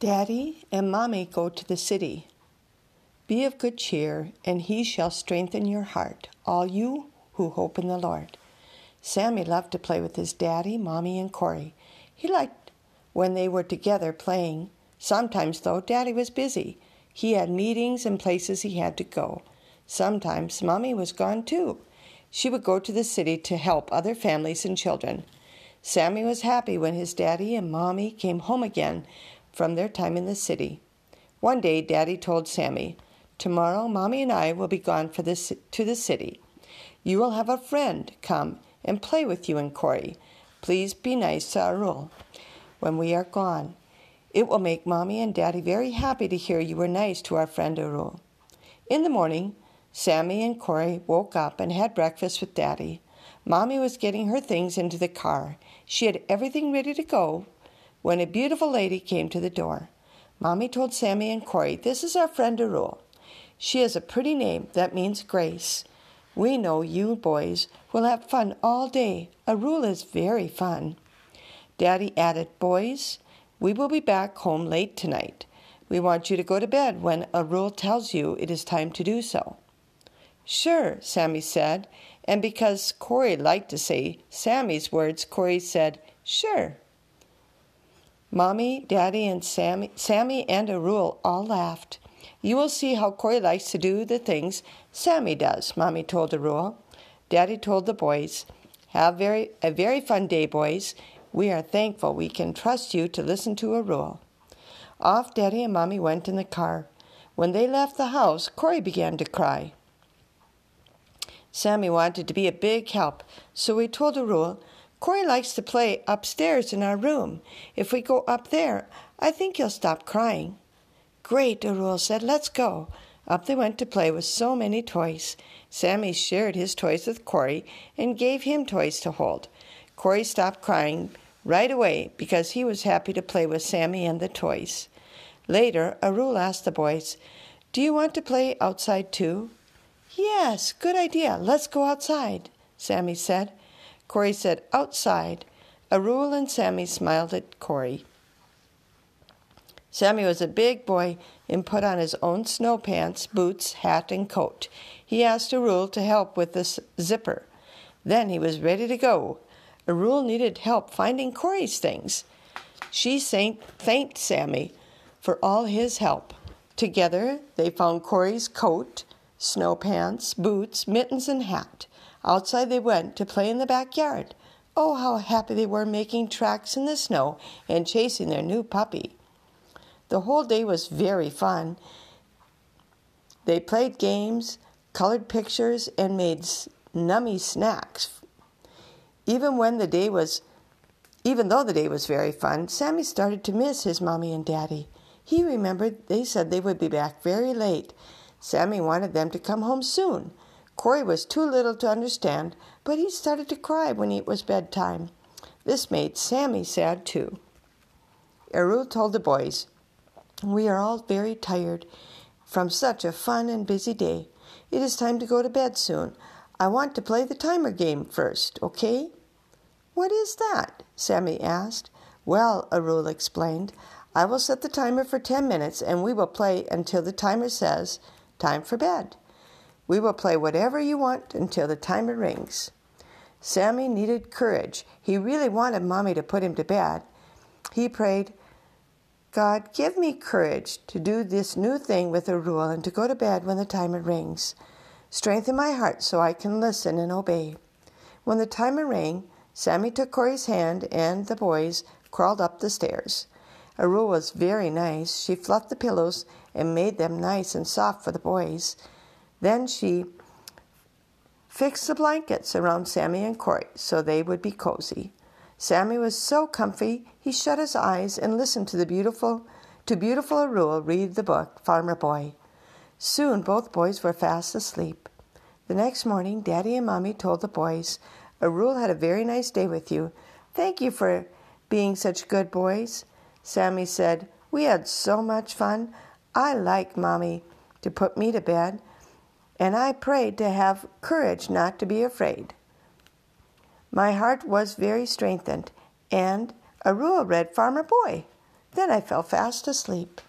Daddy and Mommy go to the city. Be of good cheer, and he shall strengthen your heart, all you who hope in the Lord. Sammy loved to play with his daddy, Mommy, and Cory. He liked when they were together playing. Sometimes, though, Daddy was busy. He had meetings and places he had to go. Sometimes Mommy was gone too. She would go to the city to help other families and children. Sammy was happy when his daddy and Mommy came home again from their time in the city. One day, Daddy told Sammy, Tomorrow, Mommy and I will be gone for this, to the city. You will have a friend come and play with you and Cory. Please be nice to Arul when we are gone. It will make Mommy and Daddy very happy to hear you were nice to our friend Arul. In the morning, Sammy and Cory woke up and had breakfast with Daddy. Mommy was getting her things into the car. She had everything ready to go when a beautiful lady came to the door. Mommy told Sammy and Cory, This is our friend Arul. She has a pretty name that means grace. We know you boys will have fun all day. Arul is very fun. Daddy added, Boys, we will be back home late tonight. We want you to go to bed when Arul tells you it is time to do so. Sure, Sammy said, and because Cory liked to say Sammy's words, Cory said, Sure. Mommy, Daddy, and Sammy, Sammy and Arul all laughed. You will see how Cory likes to do the things Sammy does, Mommy told Arul. Daddy told the boys, Have very, a very fun day, boys. We are thankful we can trust you to listen to Arul. Off Daddy and Mommy went in the car. When they left the house, Cory began to cry. Sammy wanted to be a big help, so he told Arul Cory likes to play upstairs in our room. If we go up there, I think he'll stop crying. Great, Arul said. Let's go. Up they went to play with so many toys. Sammy shared his toys with Cory and gave him toys to hold. Cory stopped crying right away because he was happy to play with Sammy and the toys. Later, Arul asked the boys, Do you want to play outside too? Yes, good idea. Let's go outside, Sammy said. Cory said, Outside. Arul and Sammy smiled at Cory. Sammy was a big boy and put on his own snow pants, boots, hat, and coat. He asked Arul to help with the zipper. Then he was ready to go. Arul needed help finding Cory's things. She thanked Sammy for all his help. Together, they found Cory's coat, snow pants, boots, mittens, and hat. Outside they went to play in the backyard. Oh, how happy they were making tracks in the snow and chasing their new puppy. The whole day was very fun. They played games, colored pictures, and made nummy snacks. Even when the day was even though the day was very fun, Sammy started to miss his mommy and daddy. He remembered they said they would be back very late. Sammy wanted them to come home soon. Cory was too little to understand, but he started to cry when it was bedtime. This made Sammy sad too. Arul told the boys, We are all very tired from such a fun and busy day. It is time to go to bed soon. I want to play the timer game first, okay? What is that? Sammy asked. Well, Arul explained, I will set the timer for ten minutes and we will play until the timer says, Time for bed. We will play whatever you want until the timer rings. Sammy needed courage. He really wanted Mommy to put him to bed. He prayed, God, give me courage to do this new thing with Arul and to go to bed when the timer rings. Strengthen my heart so I can listen and obey. When the timer rang, Sammy took Cory's hand and the boys crawled up the stairs. Arul was very nice. She fluffed the pillows and made them nice and soft for the boys. Then she fixed the blankets around Sammy and Cory so they would be cozy. Sammy was so comfy he shut his eyes and listened to the beautiful to beautiful Arul read the book Farmer Boy. Soon both boys were fast asleep. The next morning, Daddy and Mommy told the boys, Arul had a very nice day with you. Thank you for being such good boys. Sammy said, We had so much fun. I like Mommy to put me to bed and I prayed to have courage not to be afraid. My heart was very strengthened, and Arul read Farmer Boy Then I fell fast asleep.